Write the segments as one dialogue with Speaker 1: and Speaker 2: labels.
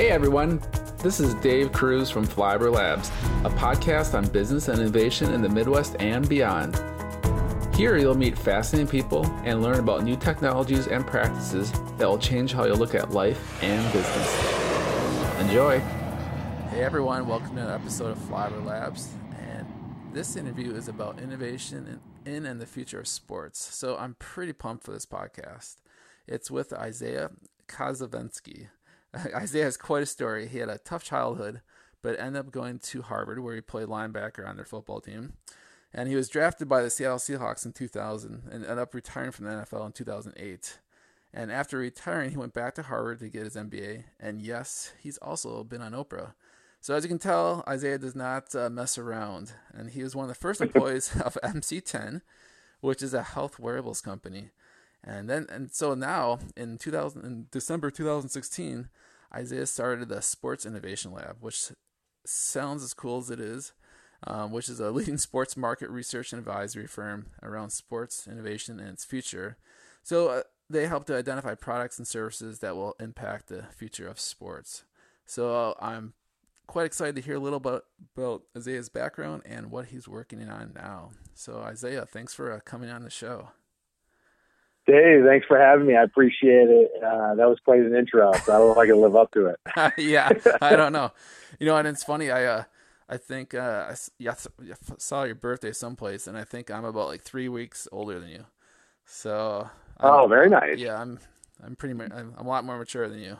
Speaker 1: Hey everyone, this is Dave Kruse from Flyover Labs, a podcast on business and innovation in the Midwest and beyond. Here you'll meet fascinating people and learn about new technologies and practices that will change how you look at life and business. Enjoy! Hey everyone, welcome to an episode of Flyover Labs. And this interview is about innovation in, in and the future of sports. So I'm pretty pumped for this podcast. It's with Isaiah Kacyvenski. Isaiah has quite a story. He had a tough childhood, but ended up going to Harvard, where he played linebacker on their football team. And he was drafted by the Seattle Seahawks in 2000 and ended up retiring from the NFL in 2008. And after retiring, he went back to Harvard to get his MBA. And yes, he's also been on Oprah. So as you can tell, Isaiah does not uh, mess around. And he was one of the first employees of MC10, which is a health wearables company. And then and so now in 2000 in December 2016, Isaiah started the Sports Innovation Lab, which sounds as cool as it is, um, which is a leading sports market research and advisory firm around sports innovation and its future. So uh, they help to identify products and services that will impact the future of sports. So I'm quite excited to hear a little bit about Isaiah's background and what he's working on now. So Isaiah, thanks for uh, coming on the show.
Speaker 2: Dave, thanks for having me. I appreciate it. Uh, that was quite an intro. So I don't know if I can live up to it.
Speaker 1: yeah, I don't know. You know, and it's funny. I uh, I think uh, I saw your birthday someplace, and I think I'm about like three weeks older than you. So.
Speaker 2: Oh, very nice.
Speaker 1: Yeah, I'm. I'm pretty. I'm, I'm a lot more mature than you.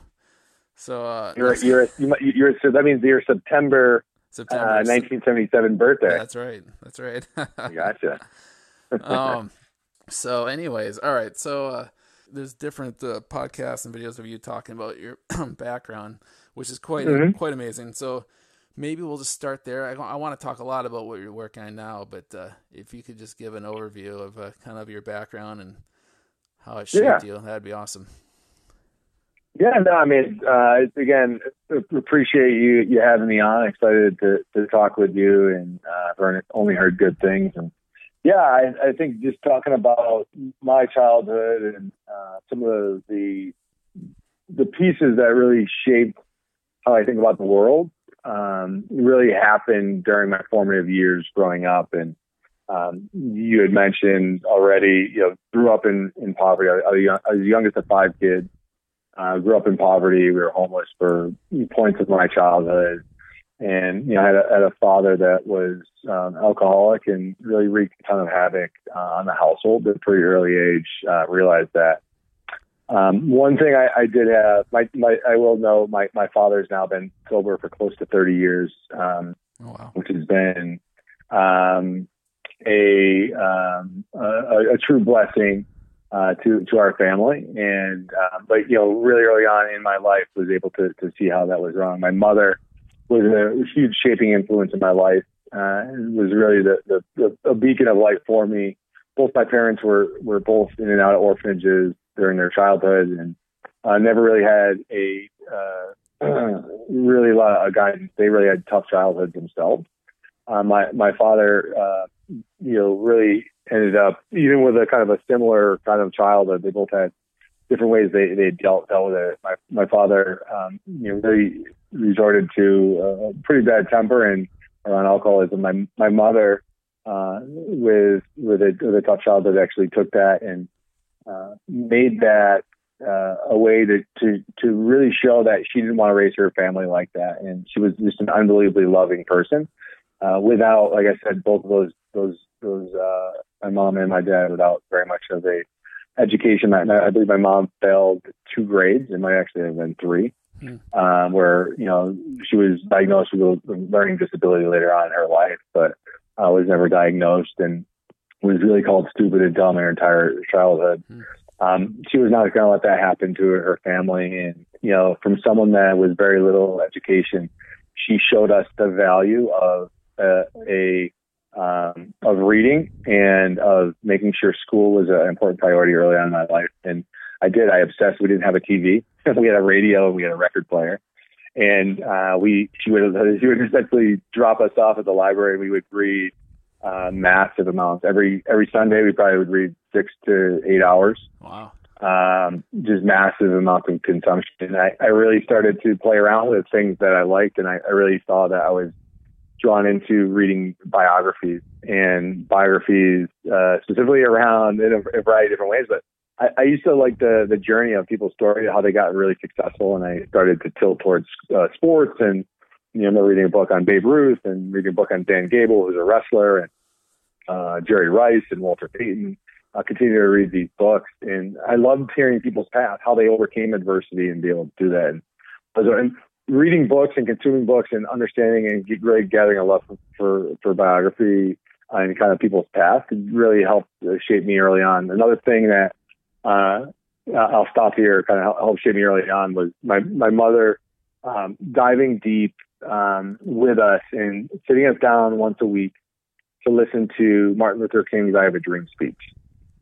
Speaker 1: So uh,
Speaker 2: you're you're you're so that means you're September September uh, 1977 birthday.
Speaker 1: Yeah, that's right. That's right.
Speaker 2: gotcha.
Speaker 1: um, so, anyways, all right. So, uh, there's different uh, podcasts and videos of you talking about your background, which is quite mm-hmm. quite amazing. So, maybe we'll just start there. I, I want to talk a lot about what you're working on now, but uh, if you could just give an overview of uh, kind of your background and how it shaped yeah. you, that'd be awesome.
Speaker 2: Yeah, no, I mean, uh, again, appreciate you you having me on. Excited to to talk with you, and uh, I've only heard good things, and yeah, I, I think just talking about my childhood and uh, some of the, the, the pieces that really shaped how I think about the world um, really happened during my formative years growing up. And um, you had mentioned already, you know, grew up in, in poverty. I, I, was the youngest of five kids. Uh, grew up in poverty. We were homeless for points of my childhood and you know, I had a, had a father that was um, alcoholic and really wreaked a ton of havoc uh, on the household at a pretty early age. Uh, realized that. Um, one thing I, I did have, my, my, I will know, my my father's now been sober for close to 30 years, um, oh, wow. which has been um, a, um, a, a true blessing uh, to to our family. And uh, but you know, really early on in my life, was able to to see how that was wrong. My mother was a huge shaping influence in my life. Uh, was really the, the, the, a beacon of light for me. Both my parents were, were both in and out of orphanages during their childhood and uh, never really had a, uh, really a lot of guidance. They really had tough childhoods themselves. Uh, my, my father, uh, you know, really ended up, even with a kind of a similar kind of childhood, they both had different ways they, they dealt, dealt with it. My, my father, um, you know, really resorted to a pretty bad temper and around alcoholism. My my mother, uh, with with a, with a tough childhood, actually took that and uh, made that uh, a way to, to to really show that she didn't want to raise her family like that, and she was just an unbelievably loving person. Uh, without, like I said, both of those those those uh, my mom and my dad, without very much of a education. I, I believe my mom failed two grades. It might actually have been three um, where you know she was diagnosed with a learning disability later on in her life, but uh, was never diagnosed and was really called stupid and dumb her entire childhood. Mm. Um, she was not going to let that happen to her, her family, and you know, from someone that was very little education, she showed us the value of uh, a um, of reading and of making sure school was an important priority early on in my life. And I did. I obsessed. We didn't have a TV. we had a radio and we had a record player. And uh, we she would she would essentially drop us off at the library. and We would read uh, massive amounts every every Sunday. We probably would read six to eight hours.
Speaker 1: Wow.
Speaker 2: um, just massive amounts of consumption. And I, I really started to play around with things that I liked, and I, I really saw that I was drawn into reading biographies and biographies uh, specifically around in a, a, variety of different ways. But I, I, used to like the the journey of people's story, how they got really successful, and I started to tilt towards uh, sports. And you know, I'm reading a book on Babe Ruth and reading a book on Dan Gable, who's a wrestler, and uh, Jerry Rice and Walter Payton. I continue to read these books, and I loved hearing people's path, how they overcame adversity, and be able to do that. And reading books and consuming books and understanding and gathering a love for, for, for biography and kind of people's past really helped shape me early on. Another thing that uh, I'll stop here, kind of helped shape me early on was my my mother um, diving deep um, with us and sitting us down once a week to listen to Martin Luther King's "I Have a Dream" speech,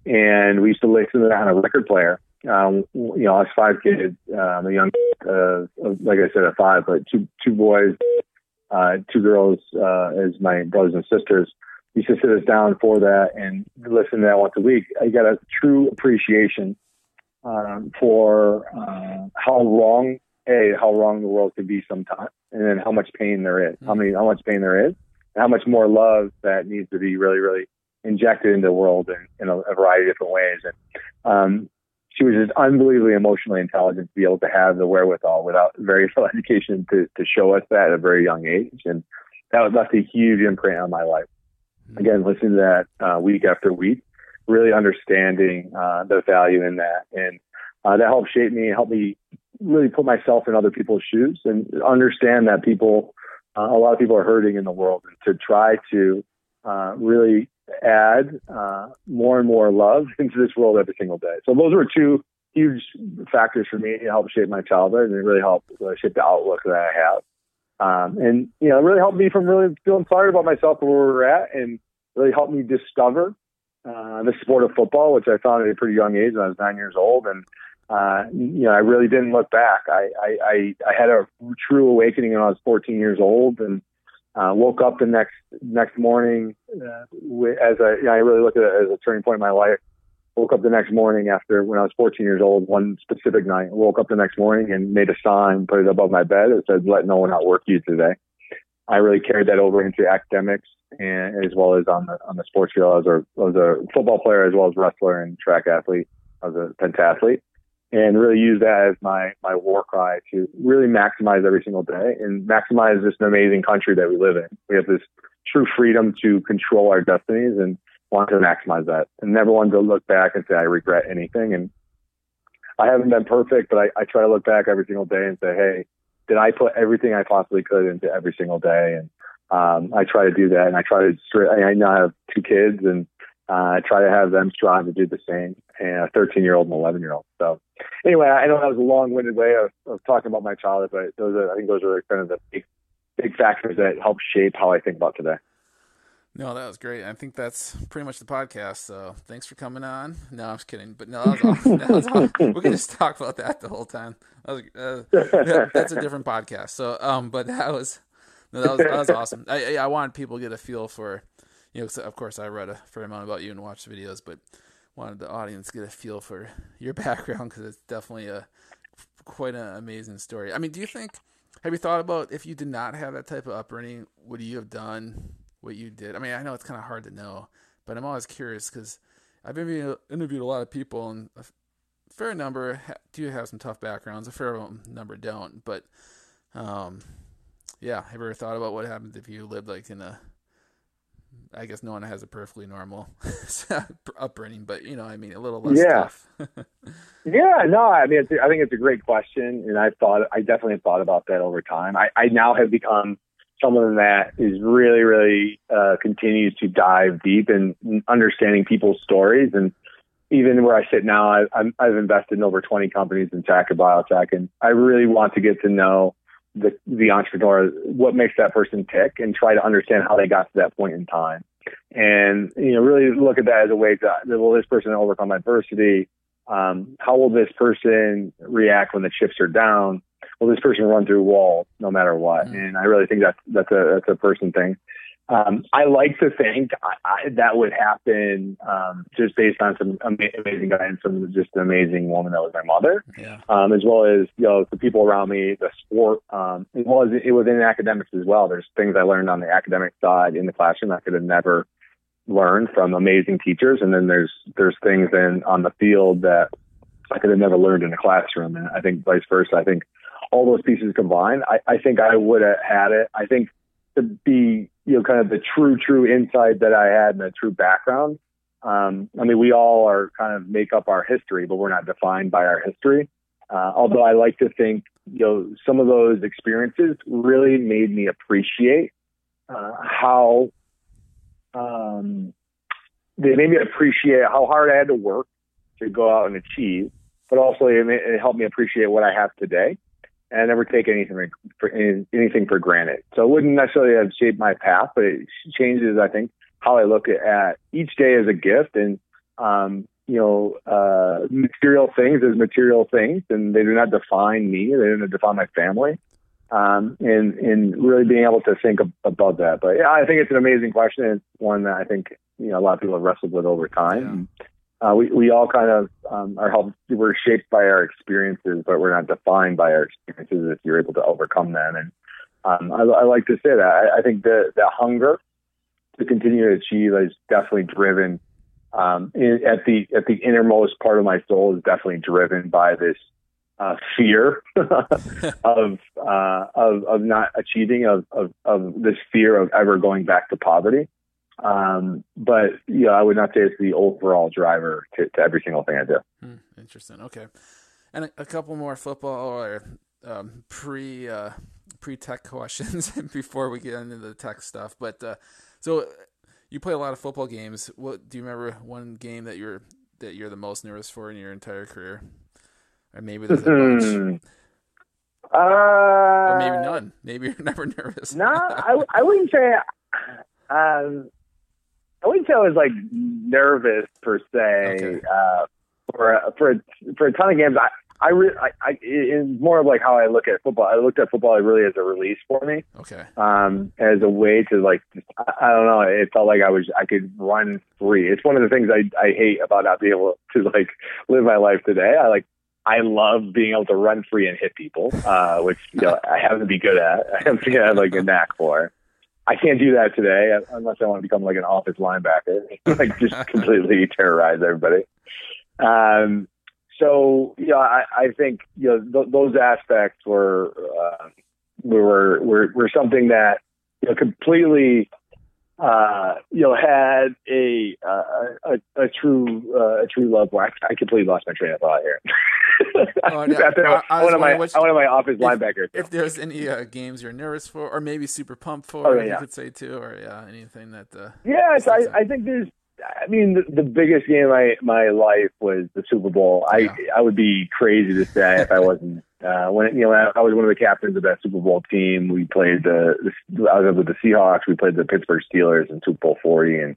Speaker 2: and we used to listen to that on a record player um, you know, I was five kids, um, a young, uh, like I said, a five, but two, two boys, uh, two girls, uh, as my brothers and sisters. Used to sit us down for that and listen to that once a week. I got a true appreciation, um, for, uh, how wrong, A, how wrong the world can be sometimes, and then how much pain there is, how many, how much pain there is, and how much more love that needs to be really, really injected into the world in, in a, a variety of different ways. And, um, she was just unbelievably emotionally intelligent to be able to have the wherewithal without very little education to, to show us that at a very young age. And that was left a huge imprint on my life. Mm-hmm. Again, listening to that uh, week after week, really understanding uh, the value in that. And uh, that helped shape me, helped me really put myself in other people's shoes and understand that people, uh, a lot of people are hurting in the world and to try to uh, really add uh, more and more love into this world every single day. So those were two huge factors for me to help shape my childhood and it really helped uh, shape the outlook that I have. Um, and you know, it really helped me from really feeling sorry about myself where we are at, and really helped me discover uh, the sport of football, which I found at a pretty young age when I was nine years old. And uh, you know, I really didn't look back. I, I, I, I had a true awakening when I was 14 years old, and uh, woke up the next next morning uh, as a you know, I really look at it as a turning point in my life. Woke up the next morning after when I was 14 years old, one specific night. Woke up the next morning and made a sign, put it above my bed. It said, "Let no one outwork you today." I really carried that over into academics and as well as on the on the sports field. I was a, I was a football player as well as wrestler and track athlete. I was a pentathlete and really use that as my my war cry to really maximize every single day and maximize this amazing country that we live in. We have this true freedom to control our destinies and want to maximize that and never want to look back and say I regret anything. And I haven't been perfect, but I, I try to look back every single day and say, hey, did I put everything I possibly could into every single day? And um, I try to do that, and I try to. I now have two kids, and uh, I try to have them strive to do the same, and a 13 year old and 11 year old. So, anyway, I know that was a long winded way of, of talking about my childhood, but those are, I think those are kind of the big, big factors that help shape how I think about today.
Speaker 1: No, that was great. I think that's pretty much the podcast. So thanks for coming on. No, I'm just kidding. But no, that was awesome. That was awesome. We can just talk about that the whole time. That was, uh, that's a different podcast. So, um, but that was, no, that was, that was awesome. I, I wanted people to get a feel for you know, of course, I read a fair amount about you and watched the videos, but wanted the audience to get a feel for your background because it's definitely a quite an amazing story. I mean, do you think? Have you thought about if you did not have that type of upbringing, would you have done what you did? I mean, I know it's kind of hard to know, but I'm always curious because I've interviewed a lot of people, and a fair number do have some tough backgrounds. A fair number don't, but um, yeah. Have you ever thought about what happens if you lived like in a I guess no one has a perfectly normal upbringing, but you know, I mean, a little less
Speaker 2: yeah. yeah, no, I mean, I think it's a great question, and I've thought, I definitely thought about that over time. I, I now have become someone that is really, really uh, continues to dive deep in understanding people's stories, and even where I sit now, I, I'm, I've invested in over 20 companies in tech and biotech, and I really want to get to know the the entrepreneur, what makes that person tick, and try to understand how they got to that point in time, and you know really look at that as a way to will this person overcome adversity? Um, how will this person react when the chips are down? Will this person run through walls no matter what? Mm-hmm. And I really think that's that's a that's a person thing. Um, I like to think I, I, that would happen um, just based on some amazing guidance from just an amazing woman that was my mother,
Speaker 1: yeah.
Speaker 2: um, as well as you know the people around me, the sport, um, as well as it within academics as well. There's things I learned on the academic side in the classroom I could have never learned from amazing teachers, and then there's there's things in on the field that I could have never learned in a classroom, and I think vice versa. I think all those pieces combined, I, I think I would have had it. I think to be, you know, kind of the true, true insight that I had and the true background. Um, I mean, we all are kind of make up our history, but we're not defined by our history. Uh, although I like to think, you know, some of those experiences really made me appreciate uh, how um, they made me appreciate how hard I had to work to go out and achieve, but also it, it helped me appreciate what I have today and I never take anything for anything for granted. So it wouldn't necessarily have shaped my path, but it changes, I think, how I look at each day as a gift and um, you know, uh, material things as material things, and they do not define me. They do not define my family. Um, and, and really being able to think about that. But yeah, I think it's an amazing question. It's one that I think, you know, a lot of people have wrestled with over time. Yeah uh, we we all kind of um, are helped. We're shaped by our experiences, but we're not defined by our experiences. If you're able to overcome them, and um, I, I, like to say that I, I think the the hunger to continue to achieve is definitely driven um, in, at the at the innermost part of my soul is definitely driven by this uh, fear of, uh, of of not achieving of, of of this fear of ever going back to poverty. Um, but yeah, I would not say it's the overall driver to, to every single thing I do.
Speaker 1: Hmm, interesting. Okay, and a, a, couple more football or um, pre uh, pre tech questions before we get into the tech stuff. But uh, so you play a lot of football games. What do you remember? One game that you're that you're the most nervous for in your entire career, or maybe there's a bunch.
Speaker 2: Uh,
Speaker 1: or maybe none. Maybe you're never nervous.
Speaker 2: no, I, I wouldn't say. Um, I wouldn't say I was like nervous per se okay. uh, for a, for a, for a ton of games. I I, re- I, I it's more of like how I look at football. I looked at football really as a release for me.
Speaker 1: Okay.
Speaker 2: Um, as a way to like, I, I don't know. It felt like I was I could run free. It's one of the things I I hate about not being able to like live my life today. I like I love being able to run free and hit people, uh, which you know I happen to be good at. I have like a knack for. I can't do that today unless I want to become like an office linebacker, like just completely terrorize everybody. Um, so you know, I, I think you know th- those aspects were uh, were were were something that you know completely uh, you know, had a uh, a, a true uh, a true love. Where I, I completely lost my train of thought here. oh, no. I, I, one of my which, one of my office if, linebackers.
Speaker 1: If there's any uh, games you're nervous for, or maybe super pumped for, oh, yeah, you yeah. could say too, or yeah, anything that. Uh,
Speaker 2: yes, I, I think there's I mean, the, the, biggest game of my, my life was the Super Bowl. Yeah. I I would be crazy to say if I wasn't. Uh, when you know, I, I was one of the captains of that Super Bowl team. We played the, the I was with the Seahawks. We played the Pittsburgh Steelers in Super Bowl forty, and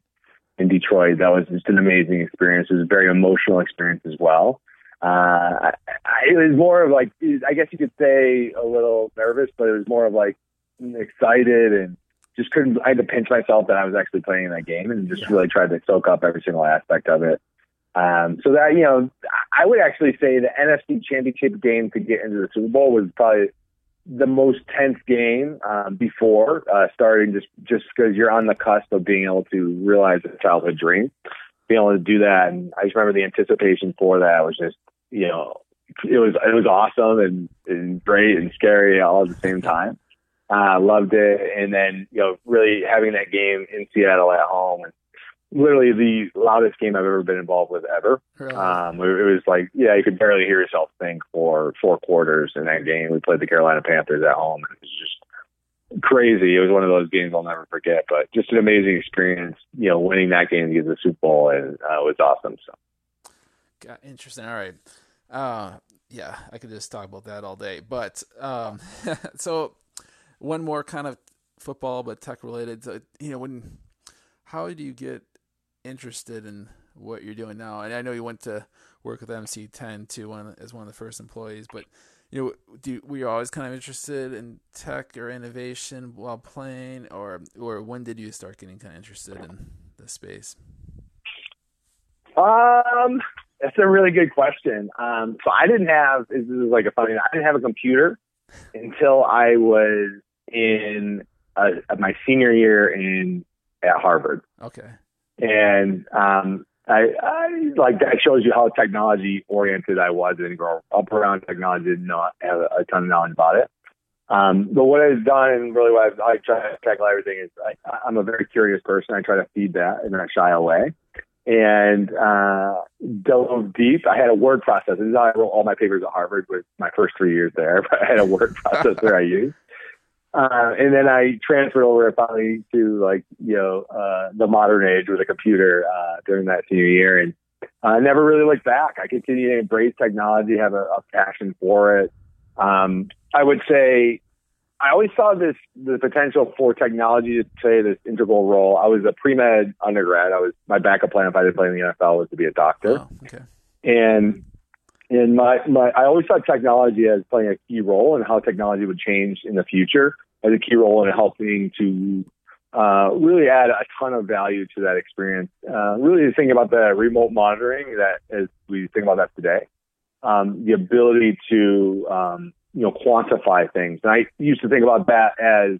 Speaker 2: in Detroit, that was just an amazing experience. It was a very emotional experience as well. Uh, I, I, it was more of like, I guess you could say a little nervous, but it was more of like excited and just couldn't. I had to pinch myself that I was actually playing that game and just yeah. really tried to soak up every single aspect of it. Um, so that you know, I would actually say the NFC Championship game to get into the Super Bowl was probably the most tense game um, before uh, starting, just just because you're on the cusp of being able to realize a childhood dream, being able to do that. And I just remember the anticipation for that was just you know, it was it was awesome and, and great and scary all at the same time. Uh, loved it. And then, you know, really having that game in Seattle at home and literally the loudest game I've ever been involved with ever. Really? Um, it, it was like, yeah, you could barely hear yourself think for four quarters in that game. We played the Carolina Panthers at home. And it was just crazy. It was one of those games I'll never forget, but just an amazing experience, you know, winning that game to get the Super Bowl and uh, was awesome. So.
Speaker 1: Got interesting. All right. Uh, yeah, I could just talk about that all day. But um, so one more kind of football but tech related. So, you know, when how do you get interested in what you're doing now? And I know you went to work with MC10 too, one as one of the first employees. But you know, do were you always kind of interested in tech or innovation while playing, or or when did you start getting kind of interested in the space?
Speaker 2: Um, that's a really good question. Um, so I didn't have this is like a funny. I didn't have a computer until I was in uh, my senior year in at Harvard.
Speaker 1: Okay.
Speaker 2: And um, I, I like that shows you how technology oriented I was. Didn't grow up around technology, did not have a, a ton of knowledge about it. Um, but what I've done and really what I've, I try to tackle everything is I, I'm a very curious person. I try to feed that in a shy away and uh, dove deep. I had a word processor. This is how I wrote all my papers at Harvard with my first three years there. But I had a word processor I used. Uh, and then I transferred over finally to like, you know, uh, the modern age with a computer, uh, during that senior year. And I never really looked back. I continue to embrace technology, have a, a passion for it. Um, I would say I always saw this the potential for technology to play this integral role. I was a pre med undergrad. I was my backup plan if I didn't play in the NFL was to be a doctor.
Speaker 1: Oh, okay.
Speaker 2: And and my, my I always saw technology as playing a key role in how technology would change in the future as a key role in helping to uh, really add a ton of value to that experience. Uh, really think about the remote monitoring that as we think about that today, um, the ability to um, you know, quantify things. And I used to think about that as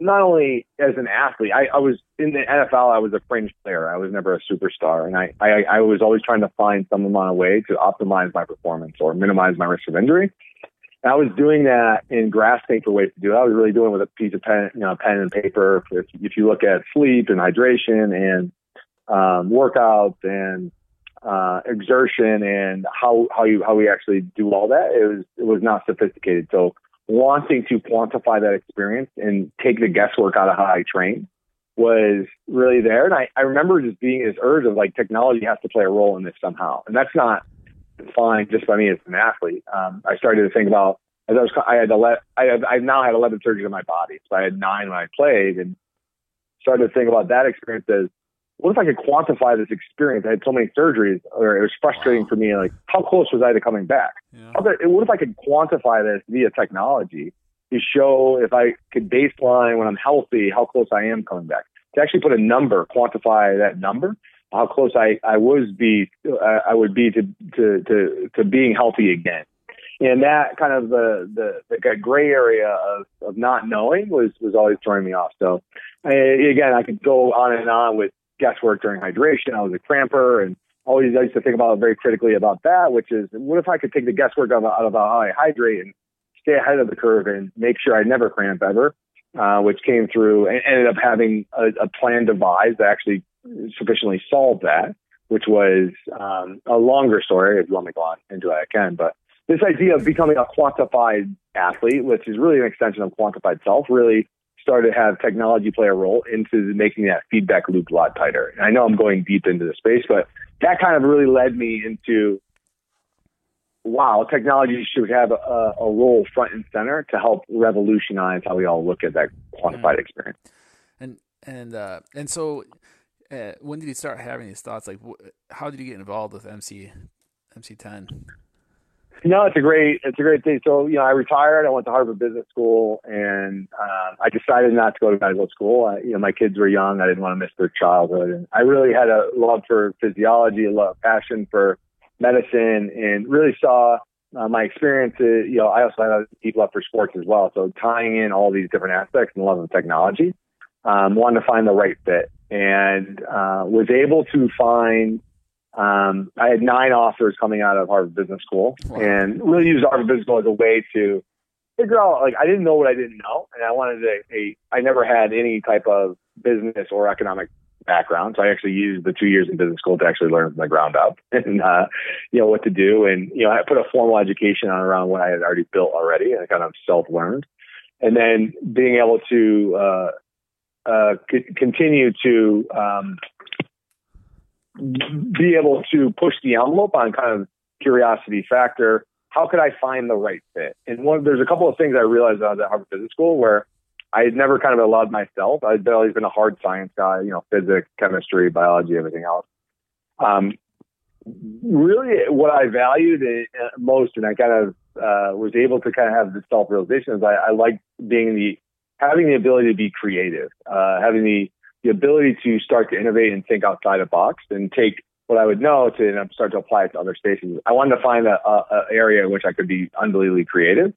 Speaker 2: not only as an athlete, I, I was in the NFL, I was a fringe player. I was never a superstar. And I, I, I was always trying to find some amount of way to optimize my performance or minimize my risk of injury. And I was doing that in grass paper ways to do it. I was really doing it with a piece of pen, you know, pen and paper. If, if you look at sleep and hydration and um, workouts and uh, exertion and how how you how we actually do all that. It was it was not sophisticated. So wanting to quantify that experience and take the guesswork out of how I train was really there. And I, I remember just being this urge of like technology has to play a role in this somehow. And that's not defined just by me as an athlete. Um, I started to think about as I was I had ele- I had I now had 11 surgeries in my body. So I had nine when I played and started to think about that experience as what if I could quantify this experience? I had so many surgeries, or it was frustrating wow. for me. Like, how close was I to coming back? Yeah. what if I could quantify this via technology to show if I could baseline when I'm healthy, how close I am coming back? To actually put a number, quantify that number, how close I, I was be, uh, I would be to, to, to, to being healthy again. And that kind of the, the, the gray area of, of not knowing was, was always throwing me off. So I, again, I could go on and on with guesswork during hydration. I was a cramper and always I used to think about very critically about that, which is what if I could take the guesswork out of, out of how I hydrate and stay ahead of the curve and make sure I never cramp ever, uh, which came through and ended up having a, a plan devised that actually sufficiently solved that, which was um, a longer story. If you want me to go on into it, I can. But this idea of becoming a quantified athlete, which is really an extension of quantified self, really started to have technology play a role into making that feedback loop a lot tighter. And I know I'm going deep into the space, but that kind of really led me into wow, technology should have a, a role front and center to help revolutionize how we all look at that quantified experience.
Speaker 1: And and uh, and so, uh, when did you start having these thoughts? Like, wh- how did you get involved with MC MC10?
Speaker 2: No, it's a great it's a great thing. So you know, I retired. I went to Harvard Business School, and uh, I decided not to go to medical school. I, you know, my kids were young. I didn't want to miss their childhood, and I really had a love for physiology, a love passion for medicine, and really saw uh, my experience. You know, I also had a deep love for sports as well. So tying in all these different aspects and love of technology, um, wanted to find the right fit, and uh, was able to find um, I had nine offers coming out of Harvard Business School wow. and really used Harvard Business School as a way to figure out, like, I didn't know what I didn't know. And I wanted to, a, I never had any type of business or economic background. So I actually used the two years in business school to actually learn from the ground up and, uh, you know, what to do. And, you know, I put a formal education on around what I had already built already and I kind of self learned. And then being able to, uh, uh, c- continue to, um, be able to push the envelope on kind of curiosity factor. How could I find the right fit? And one, there's a couple of things I realized at Harvard Business School where I had never kind of allowed myself. I'd always been a hard science guy, you know, physics, chemistry, biology, everything else. Um, really what I valued uh, most, and I kind of uh, was able to kind of have the self realization is I, I like being the having the ability to be creative, uh, having the the ability to start to innovate and think outside the box and take what I would know to start to apply it to other spaces. I wanted to find a, a, a area in which I could be unbelievably creative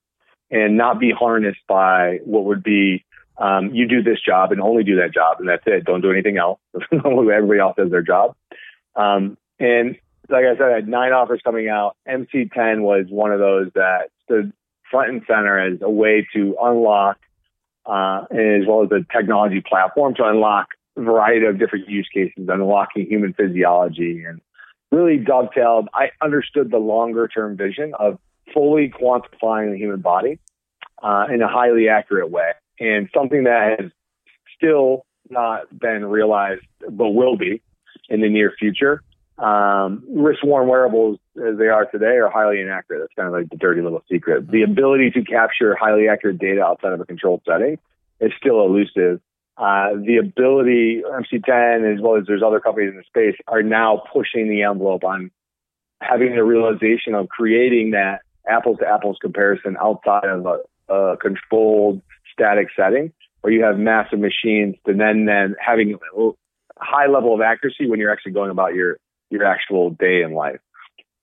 Speaker 2: and not be harnessed by what would be um, you do this job and only do that job and that's it. Don't do anything else. Everybody else does their job. Um, and like I said, I had nine offers coming out. MC10 was one of those that stood front and center as a way to unlock, uh, as well as a technology platform to unlock variety of different use cases, unlocking human physiology and really dovetailed. I understood the longer term vision of fully quantifying the human body uh, in a highly accurate way and something that has still not been realized, but will be in the near future. Um, wrist worn wearables as they are today are highly inaccurate. That's kind of like the dirty little secret. The ability to capture highly accurate data outside of a controlled setting is still elusive. Uh, the ability, MC10, as well as there's other companies in the space, are now pushing the envelope on having the realization of creating that apples to apples comparison outside of a, a controlled static setting where you have massive machines and then then having a high level of accuracy when you're actually going about your your actual day in life.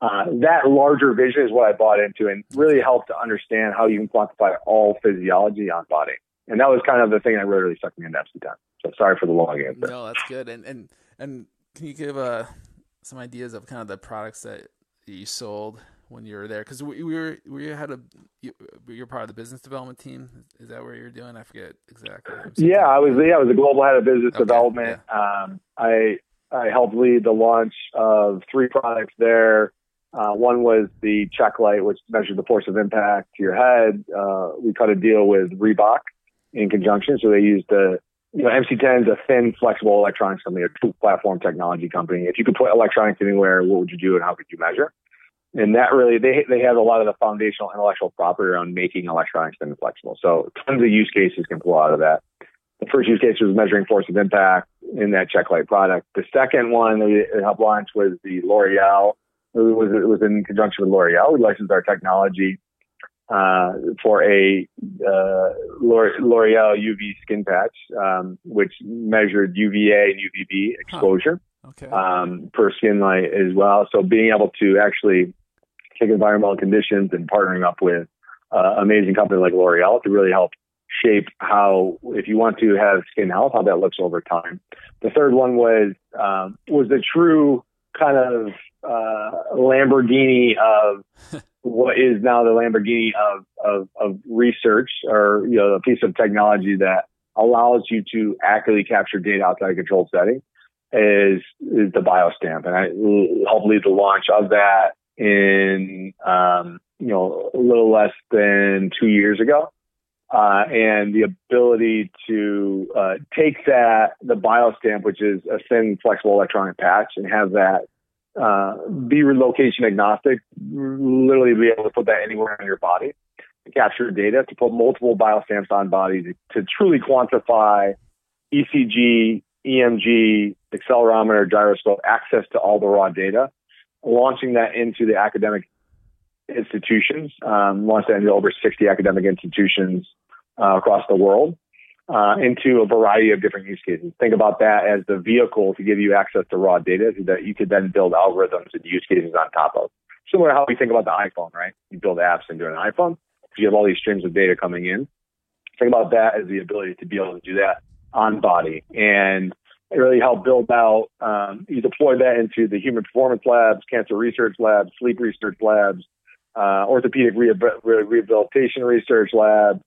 Speaker 2: Uh, that larger vision is what I bought into and really helped to understand how you can quantify all physiology on body. And that was kind of the thing that really, really stuck me in MC10. So sorry for the long answer.
Speaker 1: No, that's good. And and and can you give uh, some ideas of kind of the products that you sold when you were there? Because we, we, were we had a you, you're part of the business development team. Is that where you're doing? I forget exactly.
Speaker 2: Yeah, I was. Yeah, I was a global head of business okay, development. Yeah. Um, I I helped lead the launch of three products there. Uh, one was the Checklight, which measured the force of impact to your head. Uh, we cut a deal with Reebok in conjunction, so they used the you know, MC10 is a thin, flexible electronics company, a true platform technology company. If you could put electronics anywhere, what would you do and how could you measure? and that really they they have a lot of the foundational intellectual property around making electronics thin and flexible. So tons of use cases can flow out of that. The first use case was measuring force of impact in that checklight product. The second one that we helped launch was the L'Oreal. It was it was in conjunction with L'Oreal. We licensed our technology uh, for a uh, L'Oreal UV skin patch, um, which measured UVA and UVB exposure. Huh. Okay. Um, per skin light as well. So being able to actually take environmental conditions and partnering up with uh, amazing company like L'Oreal to really help shape how, if you want to have skin health, how that looks over time. The third one was um, was the true kind of uh, Lamborghini of what is now the Lamborghini of, of of research, or you know, a piece of technology that allows you to accurately capture data outside a controlled setting is is the biostamp, and I lead the launch of that in um, you know a little less than two years ago. Uh, and the ability to uh, take that the biostamp, which is a thin, flexible electronic patch, and have that uh, be relocation agnostic, literally be able to put that anywhere on your body, to capture data, to put multiple biostamps on bodies, to, truly quantify ECG, EMG, accelerometer, gyroscope, access to all the raw data, launching that into the academic institutions, um, launched that into over 60 academic institutions uh, across the world, uh, into a variety of different use cases. Think about that as the vehicle to give you access to raw data that you could then build algorithms and use cases on top of. Similar to how we think about the iPhone, right? You build apps into an iPhone. You have all these streams of data coming in. Think about that as the ability to be able to do that on body. And really help build out. Um, you deploy that into the human performance labs, cancer research labs, sleep research labs, uh, orthopedic rehabilitation research labs.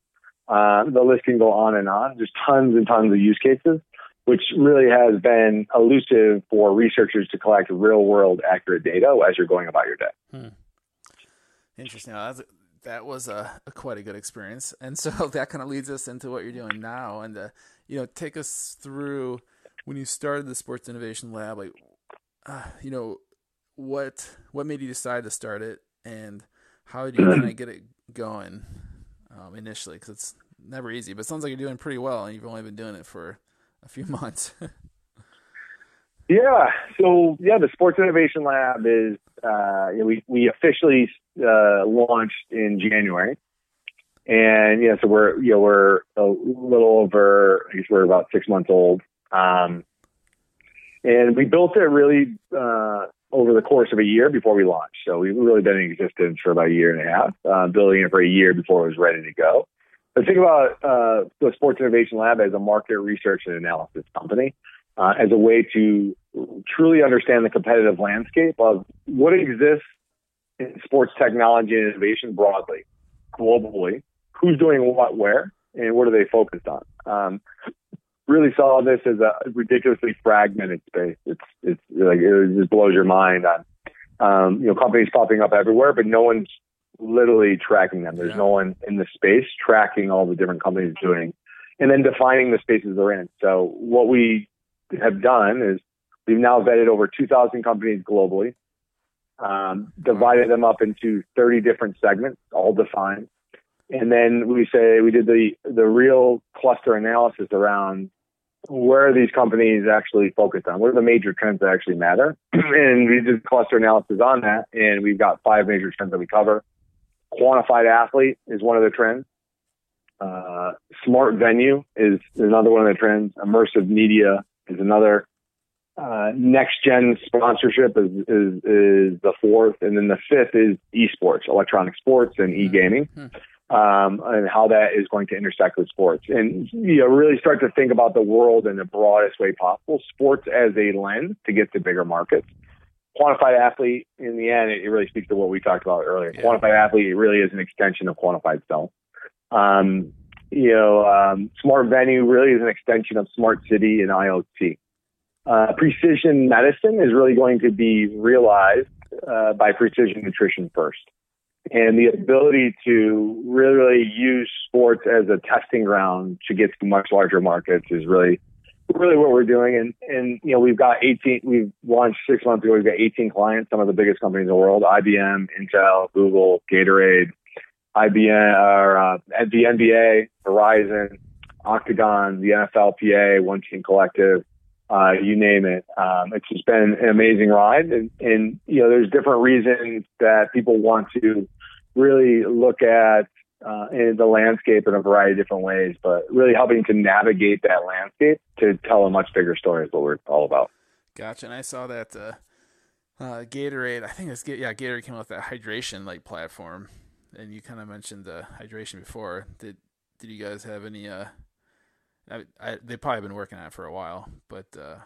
Speaker 2: Uh, the list can go on and on. There's tons and tons of use cases, which really has been elusive for researchers to collect real world accurate data as you're going about your day. Hmm.
Speaker 1: Interesting. that was a, a, quite a good experience, and so that kind of leads us into what you're doing now, and uh, you know, take us through when you started the Sports Innovation Lab, like, uh, you know, what what made you decide to start it, and how did you kind of get it going um, initially? Because it's never easy, but it sounds like you're doing pretty well, and you've only been doing it for a few months.
Speaker 2: Yeah. So yeah, the Sports Innovation Lab is uh, we we officially uh, launched in January, and yeah, so we're you know we're a little over I guess we're about six months old, um, and we built it really uh, over the course of a year before we launched. So we've really been in existence for about a year and a half, uh, building it for a year before it was ready to go. But think about uh, the Sports Innovation Lab as a market research and analysis company uh, as a way to truly understand the competitive landscape of what exists in sports technology and innovation broadly, globally, who's doing what where, and what are they focused on. Um, really saw this as a ridiculously fragmented space. It's it's like it just blows your mind on um, you know companies popping up everywhere, but no one's literally tracking them. There's yeah. no one in the space tracking all the different companies doing, and then defining the spaces they're in. So what we have done is we've now vetted over 2,000 companies globally, um, divided them up into 30 different segments, all defined. And then we say we did the, the real cluster analysis around where are these companies actually focused on? What are the major trends that actually matter? and we did cluster analysis on that, and we've got five major trends that we cover. Quantified athlete is one of the trends. Uh, smart venue is another one of the trends. Immersive media is another. Uh, next gen sponsorship is, is, is the fourth, and then the fifth is esports, electronic sports, and e gaming, mm-hmm. Um, and how that is going to intersect with sports, and you know really start to think about the world in the broadest way possible. Sports as a lens to get to bigger markets. Quantified athlete, in the end, it really speaks to what we talked about earlier. Yeah. Quantified athlete really is an extension of quantified self. Um, you know, um, smart venue really is an extension of smart city and IoT. Uh, precision medicine is really going to be realized uh, by precision nutrition first. And the ability to really, use sports as a testing ground to get to much larger markets is really, really what we're doing. And, and, you know, we've got 18, we've launched six months ago, we've got 18 clients, some of the biggest companies in the world, IBM, Intel, Google, Gatorade, IBM or uh, the NBA, Verizon, Octagon, the NFLPA, One Team Collective, uh, you name it. Um, it's just been an amazing ride, and, and you know, there's different reasons that people want to really look at uh, the landscape in a variety of different ways, but really helping to navigate that landscape to tell a much bigger story is what we're all about.
Speaker 1: Gotcha. And I saw that uh, uh, Gatorade. I think it's yeah, Gatorade came out with that hydration like platform and you kind of mentioned the hydration before. Did did you guys have any? Uh, I, I they probably been working on it for a while, but uh,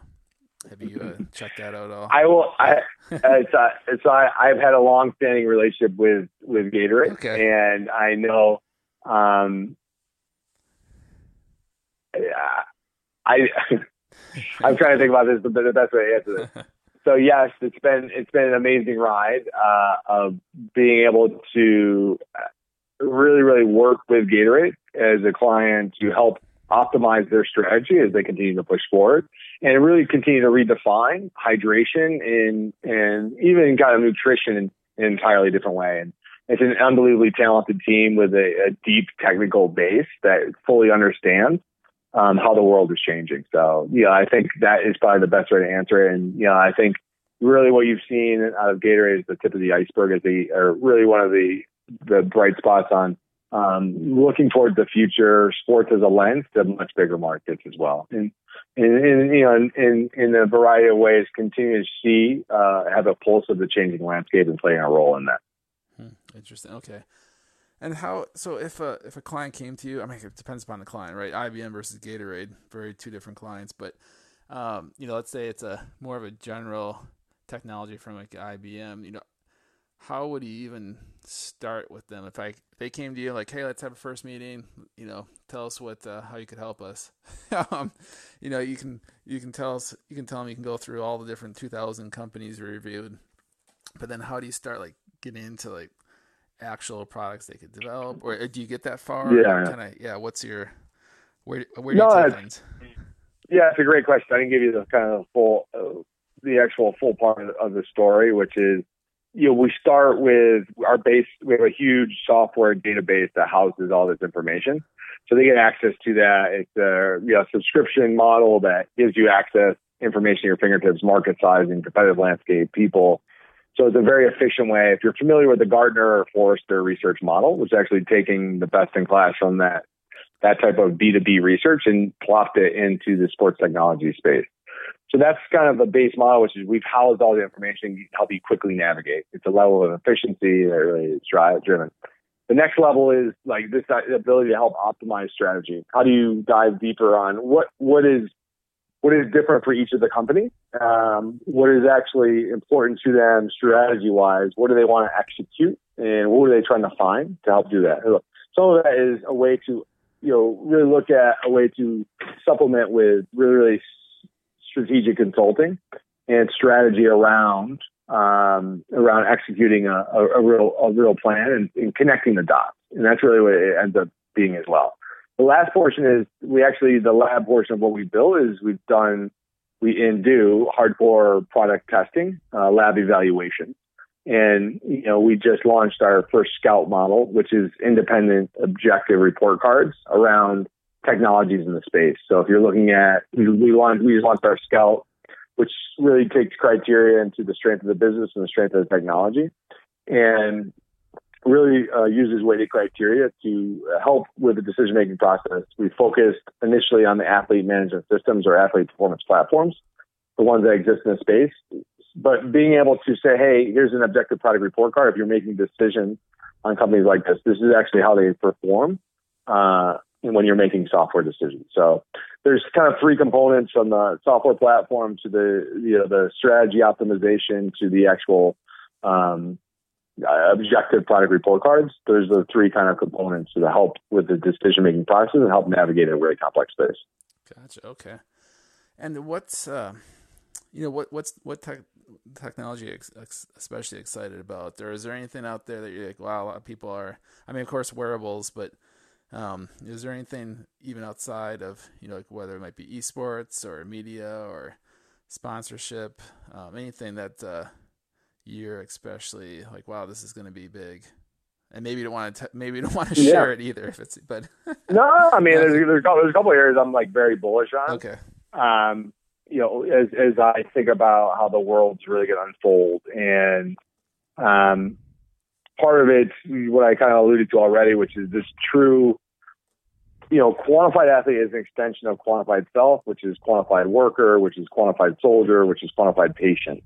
Speaker 1: have you uh, checked that out at all?
Speaker 2: I will. I it's, uh, it's I, I've had a long standing relationship with with Gatorade, okay. and I know. Um, I I'm trying to think about this, but the best way to answer this so yes, it's been it's been an amazing ride uh, of being able to really really work with Gatorade as a client to help optimize their strategy as they continue to push forward and really continue to redefine hydration and and even kind of nutrition in, an entirely different way. And it's an unbelievably talented team with a, a deep technical base that fully understands um, how the world is changing. So, yeah, I think that is probably the best way to answer it. And, you know, I think really what you've seen out of Gatorade is the tip of the iceberg as they are really one of the, the bright spots on um, looking towards the future, sports as a lens to much bigger markets as well. And, and, and you know, in, in, a variety of ways, continue to see, uh, have a pulse of the changing landscape and playing a role in that.
Speaker 1: Hmm, interesting. Okay. And how? So if a if a client came to you, I mean, it depends upon the client, right? IBM versus Gatorade, very two different clients. But um, you know, let's say it's a more of a general technology from like IBM. You know, how would you even start with them if I if they came to you like, hey, let's have a first meeting. You know, tell us what uh, how you could help us. um, you know, you can you can tell us you can tell them you can go through all the different 2,000 companies we reviewed, but then how do you start like getting into like actual products they could develop, or uh, do you get that far?
Speaker 2: Yeah.
Speaker 1: Kind of. Yeah. What's your where? Where do no, you take things?
Speaker 2: Yeah, it's a great question. I didn't give you the kind of full, uh, the actual full part of the story, which is, you know, we start with our base. We have a huge software database that houses all this information, so they get access to that. It's a you know, subscription model that gives you access information at your fingertips, market sizing, competitive landscape, people. So it's a very efficient way. If you're familiar with the Gartner or Forrester research model, which is actually taking the best in class from that that type of B2B research and plopped it into the sports technology space. So that's kind of the base model, which is we've housed all the information to help you quickly navigate. It's a level of efficiency that really is drive driven. The next level is like this ability to help optimize strategy. How do you dive deeper on what what is what is different for each of the company? Um, what is actually important to them strategy wise? What do they want to execute? And what are they trying to find to help do that? Some of that is a way to, you know, really look at a way to supplement with really, really strategic consulting and strategy around um, around executing a, a, a, real a real plan and, and, connecting the dots. And that's really what it ends up being as well. The last portion is we actually the lab portion of what we build is we've done we and do hardcore product testing, uh, lab evaluation. And, you know, we just launched our first scout model, which is independent objective report cards around technologies in the space. So if you're looking at, we, launched, we just launched our Scout, which really takes criteria into the strength of the business and the strength of the technology, and really uh, uses weighted criteria to help with the decision making process. We focused initially on the athlete management systems or athlete performance platforms, the ones that exist in the space. But being able to say, hey, here's an objective product report card. If you're making decisions on companies like this, this is actually how they perform. Uh, when you're making software decisions. So there's kind of three components from the software platform to the you know the strategy optimization to the actual um, objective product report cards. There's the three kind of components to help with the decision making process and help navigate a very complex space.
Speaker 1: Gotcha. Okay. And what's uh, you know what what's what tech, technology ex- especially excited about? There is there anything out there that you're like, wow, a lot of people are. I mean, of course, wearables, but um, is there anything even outside of you know like whether it might be esports or media or sponsorship, um, anything that uh, you're especially like, wow, this is going to be big, and maybe you don't want to maybe you don't want to share it either if it's but
Speaker 2: no, I mean there's, there's, there's a couple areas I'm like very bullish on.
Speaker 1: Okay.
Speaker 2: Um, you know, as as I think about how the world's really going to unfold, and um, part of it, what I kind of alluded to already, which is this true, you know, quantified athlete is an extension of quantified self, which is quantified worker, which is quantified soldier, which is quantified patient.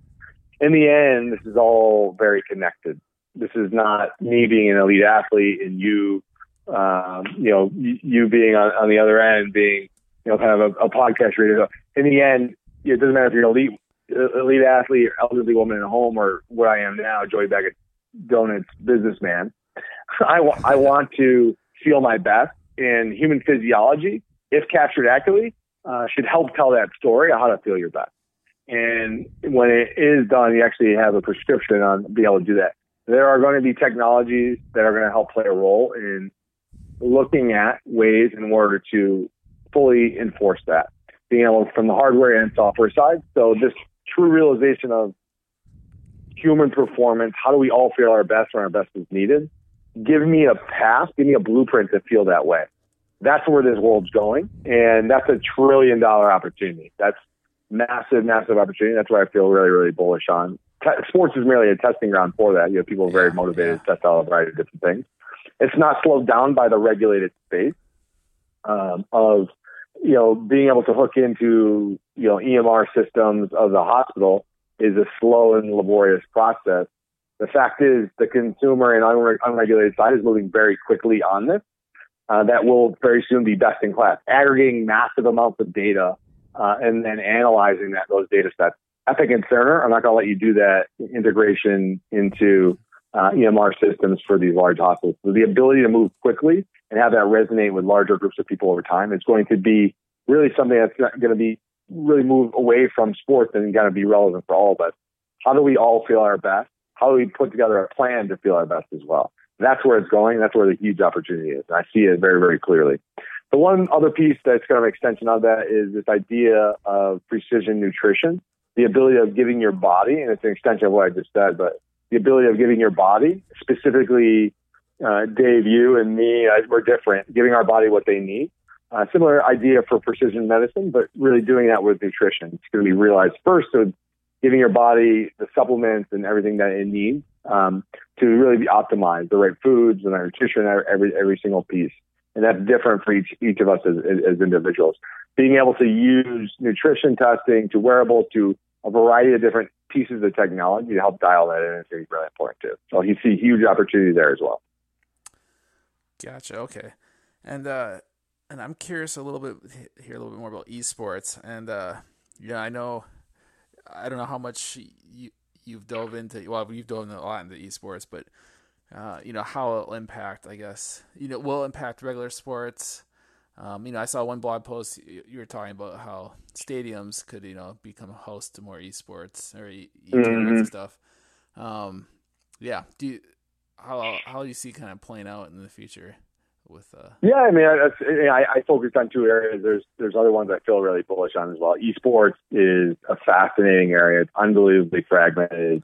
Speaker 2: In the end, this is all very connected. This is not me being an elite athlete and you, um, you know, you being on, on the other end being, you know, kind of a, a podcast radio. In the end, it doesn't matter if you're an elite elite athlete or elderly woman at home or what I am now, Joey Beckett donuts businessman. I, w- I want to feel my best in human physiology, if captured accurately, uh, should help tell that story of how to feel your best. And when it is done, you actually have a prescription on being able to do that. There are going to be technologies that are going to help play a role in looking at ways in order to fully enforce that, being able from the hardware and software side. So this true realization of human performance. How do we all feel our best when our best is needed? Give me a path, give me a blueprint to feel that way. That's where this world's going, and that's a trillion dollar opportunity. That's massive, massive opportunity. That's why I feel really, really bullish on. Sports is merely a testing ground for that. You know, people are very motivated to test out a variety of different things. It's not slowed down by the regulated space um, of you know being able to hook into you know EMR systems of the hospital is a slow and laborious process. The fact is, the consumer and unre- unregulated side is moving very quickly on this. Uh, that will very soon be best in class, aggregating massive amounts of data uh, and then analyzing that those data sets. Epic and Cerner, I'm not going to let you do that integration into uh, EMR systems for these large hospitals. So the ability to move quickly and have that resonate with larger groups of people over time is going to be really something that's going to be really move away from sports and got to be relevant for all of us. How do we all feel our best? How do we put together a plan to feel our best as well? That's where it's going. That's where the huge opportunity is. And I see it very, very clearly. The one other piece that's kind of an extension of that is this idea of precision nutrition, the ability of giving your body, and it's an extension of what I just said, but the ability of giving your body, specifically uh, Dave, you and me, we're different, giving our body what they need uh, similar idea for precision medicine, but really doing that with nutrition. It's going to be realized first giving your body the supplements and everything that it needs um, to really be optimized, the right foods and the nutrition, every every single piece. And that's different for each each of us as, as individuals. Being able to use nutrition testing to wearables to a variety of different pieces of technology to help dial that in is really important too. So you see huge opportunity there as well.
Speaker 1: Gotcha. Okay, and uh, and I'm curious a little bit hear a little bit more about esports, and uh, yeah, I know I don't know how much you you've dove into. Well, you've dove into a lot into esports, but uh, you know how it'll impact. I guess you know will impact regular sports. Um, you know, I saw one blog post you were talking about how stadiums could, you know, become a host to more esports or e- mm-hmm. stuff. Um, yeah. Do you, how how do you see kind of playing out in the future? With uh...
Speaker 2: yeah, I mean, I, I, I focused on two areas. There's there's other ones I feel really bullish on as well. Esports is a fascinating area. It's unbelievably fragmented,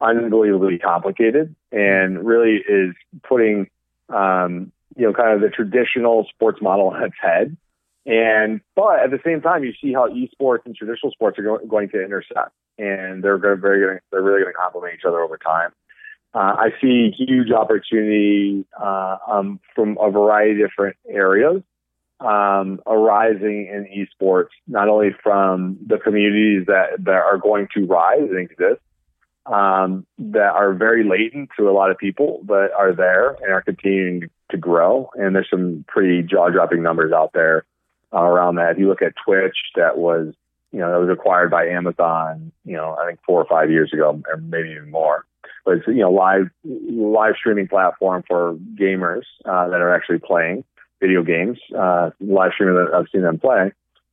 Speaker 2: unbelievably complicated, and really is putting um, you know, kind of the traditional sports model on its head. And but at the same time, you see how esports and traditional sports are go- going to intersect, and they're very, very they're really going to complement each other over time. Uh, I see huge opportunity uh, um, from a variety of different areas um, arising in esports, not only from the communities that, that are going to rise and exist, um, that are very latent to a lot of people, but are there and are continuing to grow. And there's some pretty jaw dropping numbers out there uh, around that. If you look at Twitch, that was, you know, that was acquired by Amazon, you know, I think four or five years ago, or maybe even more. But it's, you know, live, live streaming platform for gamers, uh, that are actually playing video games, uh, live streaming that I've seen them play.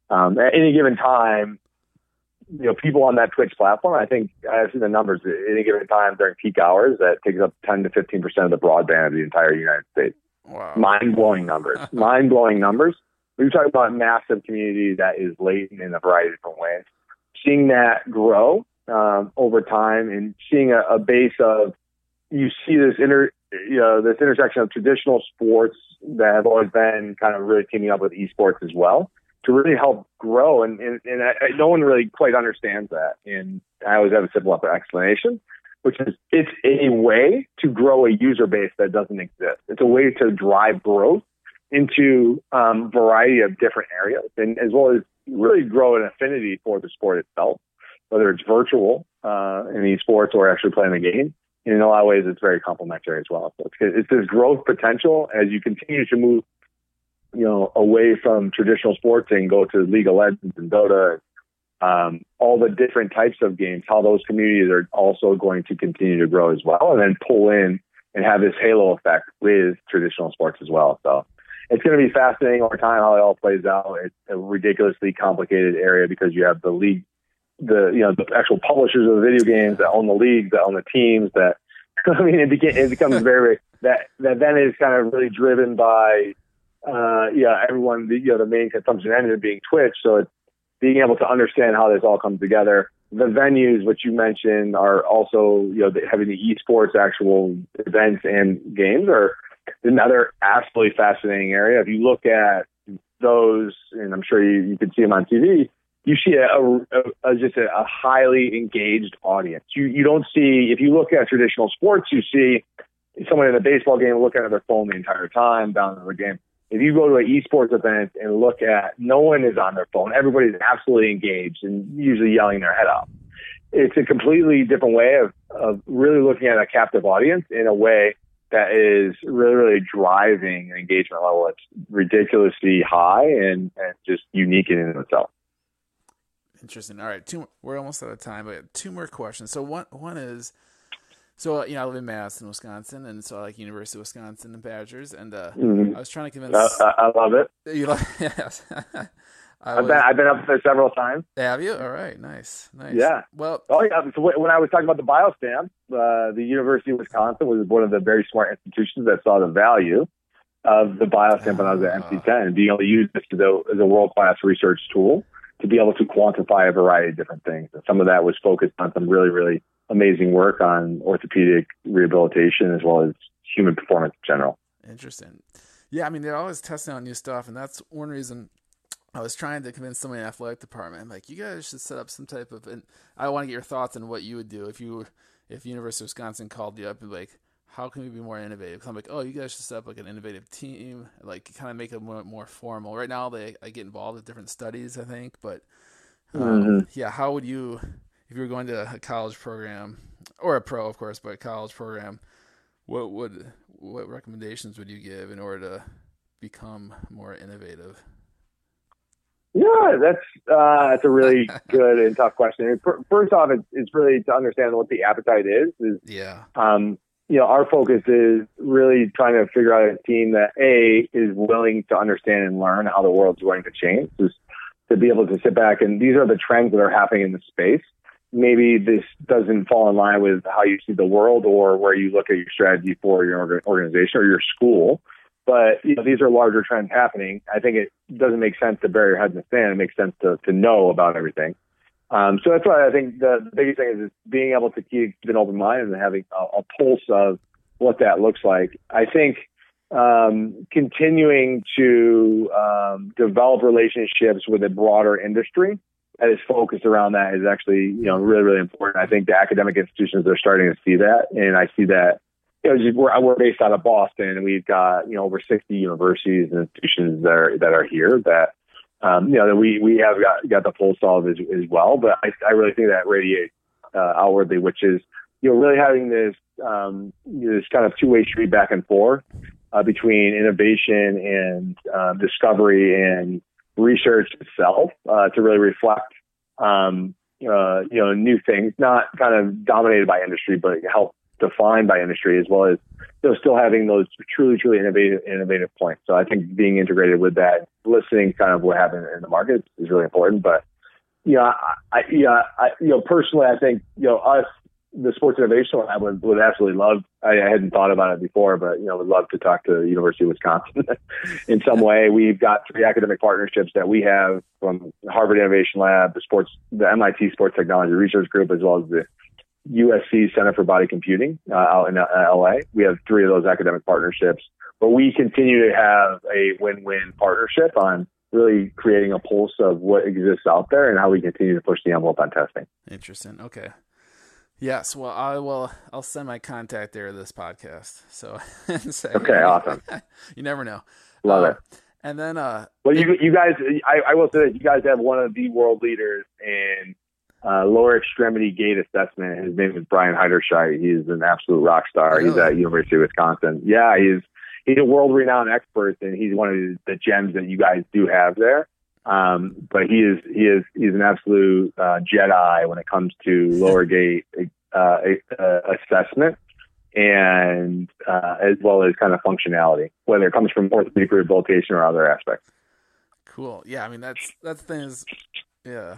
Speaker 2: Um, at any given time, you know, people on that Twitch platform, I think I've seen the numbers at any given time during peak hours that takes up 10 to 15% of the broadband of the entire United States. Wow. Mind blowing numbers. Mind blowing numbers. We're talking about a massive community that is latent in a variety of different ways. Seeing that grow um, over time and seeing a, a base of you see this inter you know this intersection of traditional sports that have always been kind of really teaming up with esports as well to really help grow. And, and, and I, no one really quite understands that. And I always have a simple explanation, which is it's a way to grow a user base that doesn't exist. It's a way to drive growth into um, variety of different areas, and as well as really grow an affinity for the sport itself, whether it's virtual uh, in esports or actually playing the game. And in a lot of ways, it's very complementary as well. So it's, it's this growth potential as you continue to move you know, away from traditional sports and go to League of Legends and Dota, um, all the different types of games, how those communities are also going to continue to grow as well, and then pull in and have this halo effect with traditional sports as well. So it's going to be fascinating over time how it all plays out. It's a ridiculously complicated area because you have the league, the you know the actual publishers of the video games that own the leagues, that own the teams. That I mean, it, beca- it becomes very, very that that then is kind of really driven by uh, yeah, everyone, the, you know, the main consumption engine being Twitch. So it's being able to understand how this all comes together. The venues, which you mentioned, are also, you know, having the esports actual events and games are another absolutely fascinating area. If you look at those, and I'm sure you, you can see them on TV, you see a, a, a just a, a, highly engaged audience. You you don't see if you look at traditional sports, you see someone in a baseball game looking at their phone the entire time down the game if you go to an esports event and look at no one is on their phone, everybody's absolutely engaged and usually yelling their head off. It's a completely different way of, of really looking at a captive audience in a way that is really, really driving an engagement level that's ridiculously high and, and just unique in itself.
Speaker 1: Interesting. All right, two. We're almost out of time, but two more questions. So one one is, so you know, I live in Madison, Wisconsin, and so I like University of Wisconsin and Badgers, and uh, mm-hmm. I was trying to convince.
Speaker 2: Uh, I love it.
Speaker 1: You like? Yes.
Speaker 2: I've been I've been up there several times.
Speaker 1: Have you? All right, nice, nice.
Speaker 2: Yeah.
Speaker 1: Well.
Speaker 2: Oh yeah. So when I was talking about the biostamp, uh, the University of Wisconsin was one of the very smart institutions that saw the value of the biostamp when I was at MC10 being able to use this as a, as a world class research tool to be able to quantify a variety of different things. And some of that was focused on some really really amazing work on orthopedic rehabilitation as well as human performance in general.
Speaker 1: Interesting. Yeah, I mean they're always testing out new stuff, and that's one reason I was trying to convince somebody in the athletic department. I'm like, you guys should set up some type of. And I want to get your thoughts on what you would do if you, if University of Wisconsin called you up and like, how can we be more innovative? I'm like, oh, you guys should set up like an innovative team, like kind of make it more, more formal. Right now, they I get involved with different studies, I think, but um, mm-hmm. yeah, how would you, if you were going to a college program or a pro, of course, but a college program, what would what recommendations would you give in order to become more innovative?
Speaker 2: Yeah, that's uh, that's a really good and tough question. First off, it's, it's really to understand what the appetite is. is
Speaker 1: yeah.
Speaker 2: Um, you know, our focus is really trying to figure out a team that a is willing to understand and learn how the world's going to change. Just to be able to sit back and these are the trends that are happening in the space. Maybe this doesn't fall in line with how you see the world or where you look at your strategy for your organization or your school. But you know, these are larger trends happening. I think it doesn't make sense to bury your head in the sand. It makes sense to, to know about everything. Um, so that's why I think the, biggest thing is, is being able to keep an open mind and having a, a pulse of what that looks like. I think um, continuing to um, develop relationships with a broader industry that is focused around that is actually you know really really important. I think the academic institutions are starting to see that, and I see that. You know, we're, we're based out of Boston, and we've got you know over 60 universities and institutions that are that are here that um, you know, that we, we have got, got the full solve as, as well. But I, I really think that radiates uh, outwardly, which is, you know, really having this, um, this kind of two way street back and forth uh, between innovation and uh, discovery and research itself uh, to really reflect, um, uh, you know, new things, not kind of dominated by industry, but help defined by industry as well as you know, still having those truly, truly innovative, innovative points. So I think being integrated with that, listening kind of what happened in the market is really important. But you know, I, I yeah, I, you know, personally, I think you know us, the Sports Innovation Lab would, would absolutely love. I, I hadn't thought about it before, but you know, would love to talk to the University of Wisconsin in some way. We've got three academic partnerships that we have from Harvard Innovation Lab, the sports, the MIT Sports Technology Research Group, as well as the USC Center for Body Computing uh, out in uh, LA. We have three of those academic partnerships, but we continue to have a win-win partnership on really creating a pulse of what exists out there and how we continue to push the envelope on testing.
Speaker 1: Interesting. Okay. Yes. Well, I will. I'll send my contact there to this podcast. So.
Speaker 2: say, okay. Awesome.
Speaker 1: you never know.
Speaker 2: Love uh, it.
Speaker 1: And then, uh,
Speaker 2: well, you you guys, I, I will say that you guys have one of the world leaders in uh, lower extremity gait assessment. His name is Bryan Heiderscheit. He's an absolute rock star. He's at University of Wisconsin. Yeah, he's he's a world renowned expert, and he's one of the gems that you guys do have there. Um, but he is he is he's an absolute uh, Jedi when it comes to lower gait uh, uh, assessment and uh, as well as kind of functionality, whether it comes from orthopedic rehabilitation or other aspects.
Speaker 1: Cool. Yeah, I mean that's that's the thing is yeah,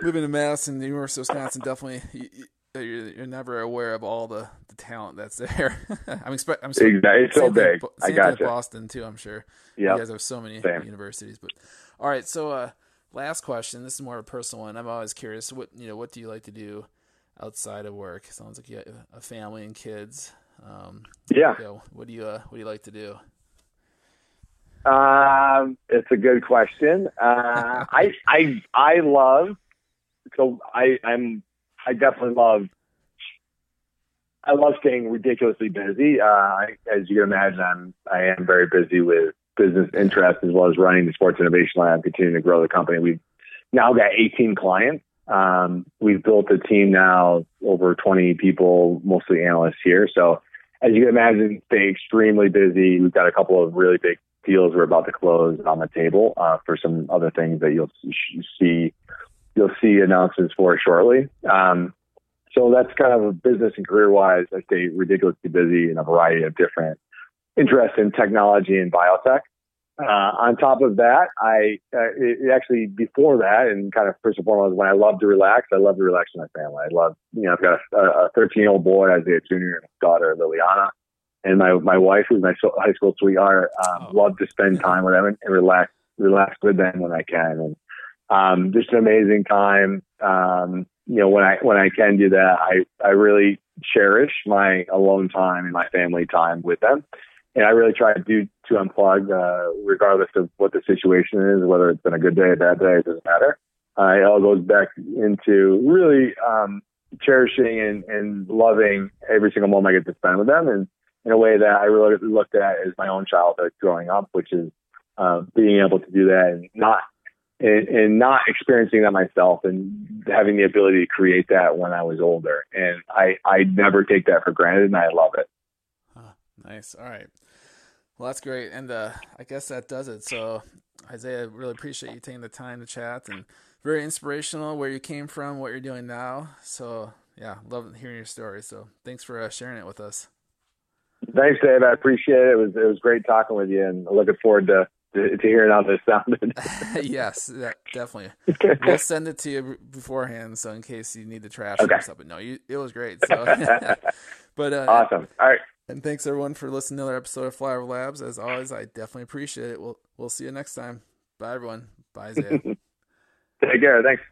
Speaker 1: living in Madison, the University of Wisconsin, definitely you, you're, you're, never aware of all the, the talent that's there. I'm expect I'm
Speaker 2: exactly. it's so big.
Speaker 1: Thing,
Speaker 2: I got
Speaker 1: you. Boston too. I'm sure.
Speaker 2: Yeah,
Speaker 1: you guys have so many Same. universities. But all right, so uh, last question. This is more of a personal one. I'm always curious. What you know? What do you like to do outside of work? Sounds like you have a family and kids. Um,
Speaker 2: yeah.
Speaker 1: You know, what do you uh, What do you like to do?
Speaker 2: Um, it's a good question. Uh, I I I love so I I'm I definitely love I love staying ridiculously busy. Uh, I, as you can imagine, I'm I am very busy with business interests as well as running the Sports Innovation Lab, continuing to grow the company. We've now got 18 clients. Um, we've built a team now over 20 people, mostly analysts here. So as you can imagine, stay extremely busy. We've got a couple of really big deals we're about to close on the table uh, for some other things that you'll see you'll see announcements for shortly. Um, so that's kind of business and career wise. I stay ridiculously busy in a variety of different interests in technology and biotech. Uh, on top of that, I uh, it, actually before that, and kind of first and foremost, when I love to relax, I love to relax with my family. I love, you know, I've got a 13 year old boy, Isaiah Jr., and daughter, Liliana and my my wife, who's my high school sweetheart, um, oh. love to spend time with them and, and, relax relax with them when I can, and um, just an amazing time. Um, you know, when I when I can do that, I I really cherish my alone time and my family time with them. and I really try to do to unplug, uh, regardless of what the situation is, whether it's been a good day, a bad day, it doesn't matter. Uh, it all goes back into really um, cherishing and, and loving every single moment I get to spend with them, and in a way that I really looked at as my own childhood growing up, which is uh, being able to do that and not and, and not experiencing that myself and having the ability to create that when I was older. And I I never take that for granted, and I love it.
Speaker 1: Huh, nice. All right. Well, that's great, and uh, I guess that does it. So, Isaiah, I really appreciate you taking the time to chat, and very inspirational where you came from, what you're doing now. So, yeah, love hearing your story. So, thanks for uh, sharing it with us.
Speaker 2: Thanks, Dave. I appreciate it. It was it was great talking with you, and looking forward to to, to hearing how this sounded.
Speaker 1: yes, yeah, definitely. we'll send it to you beforehand, so in case you need the trash okay. or something. No, you, it was great. So, but uh,
Speaker 2: awesome. All right.
Speaker 1: And thanks everyone for listening to another episode of Flyover Labs. As always, I definitely appreciate it. We'll we'll see you next time. Bye everyone. Bye Isaiah.
Speaker 2: Take care. Thanks.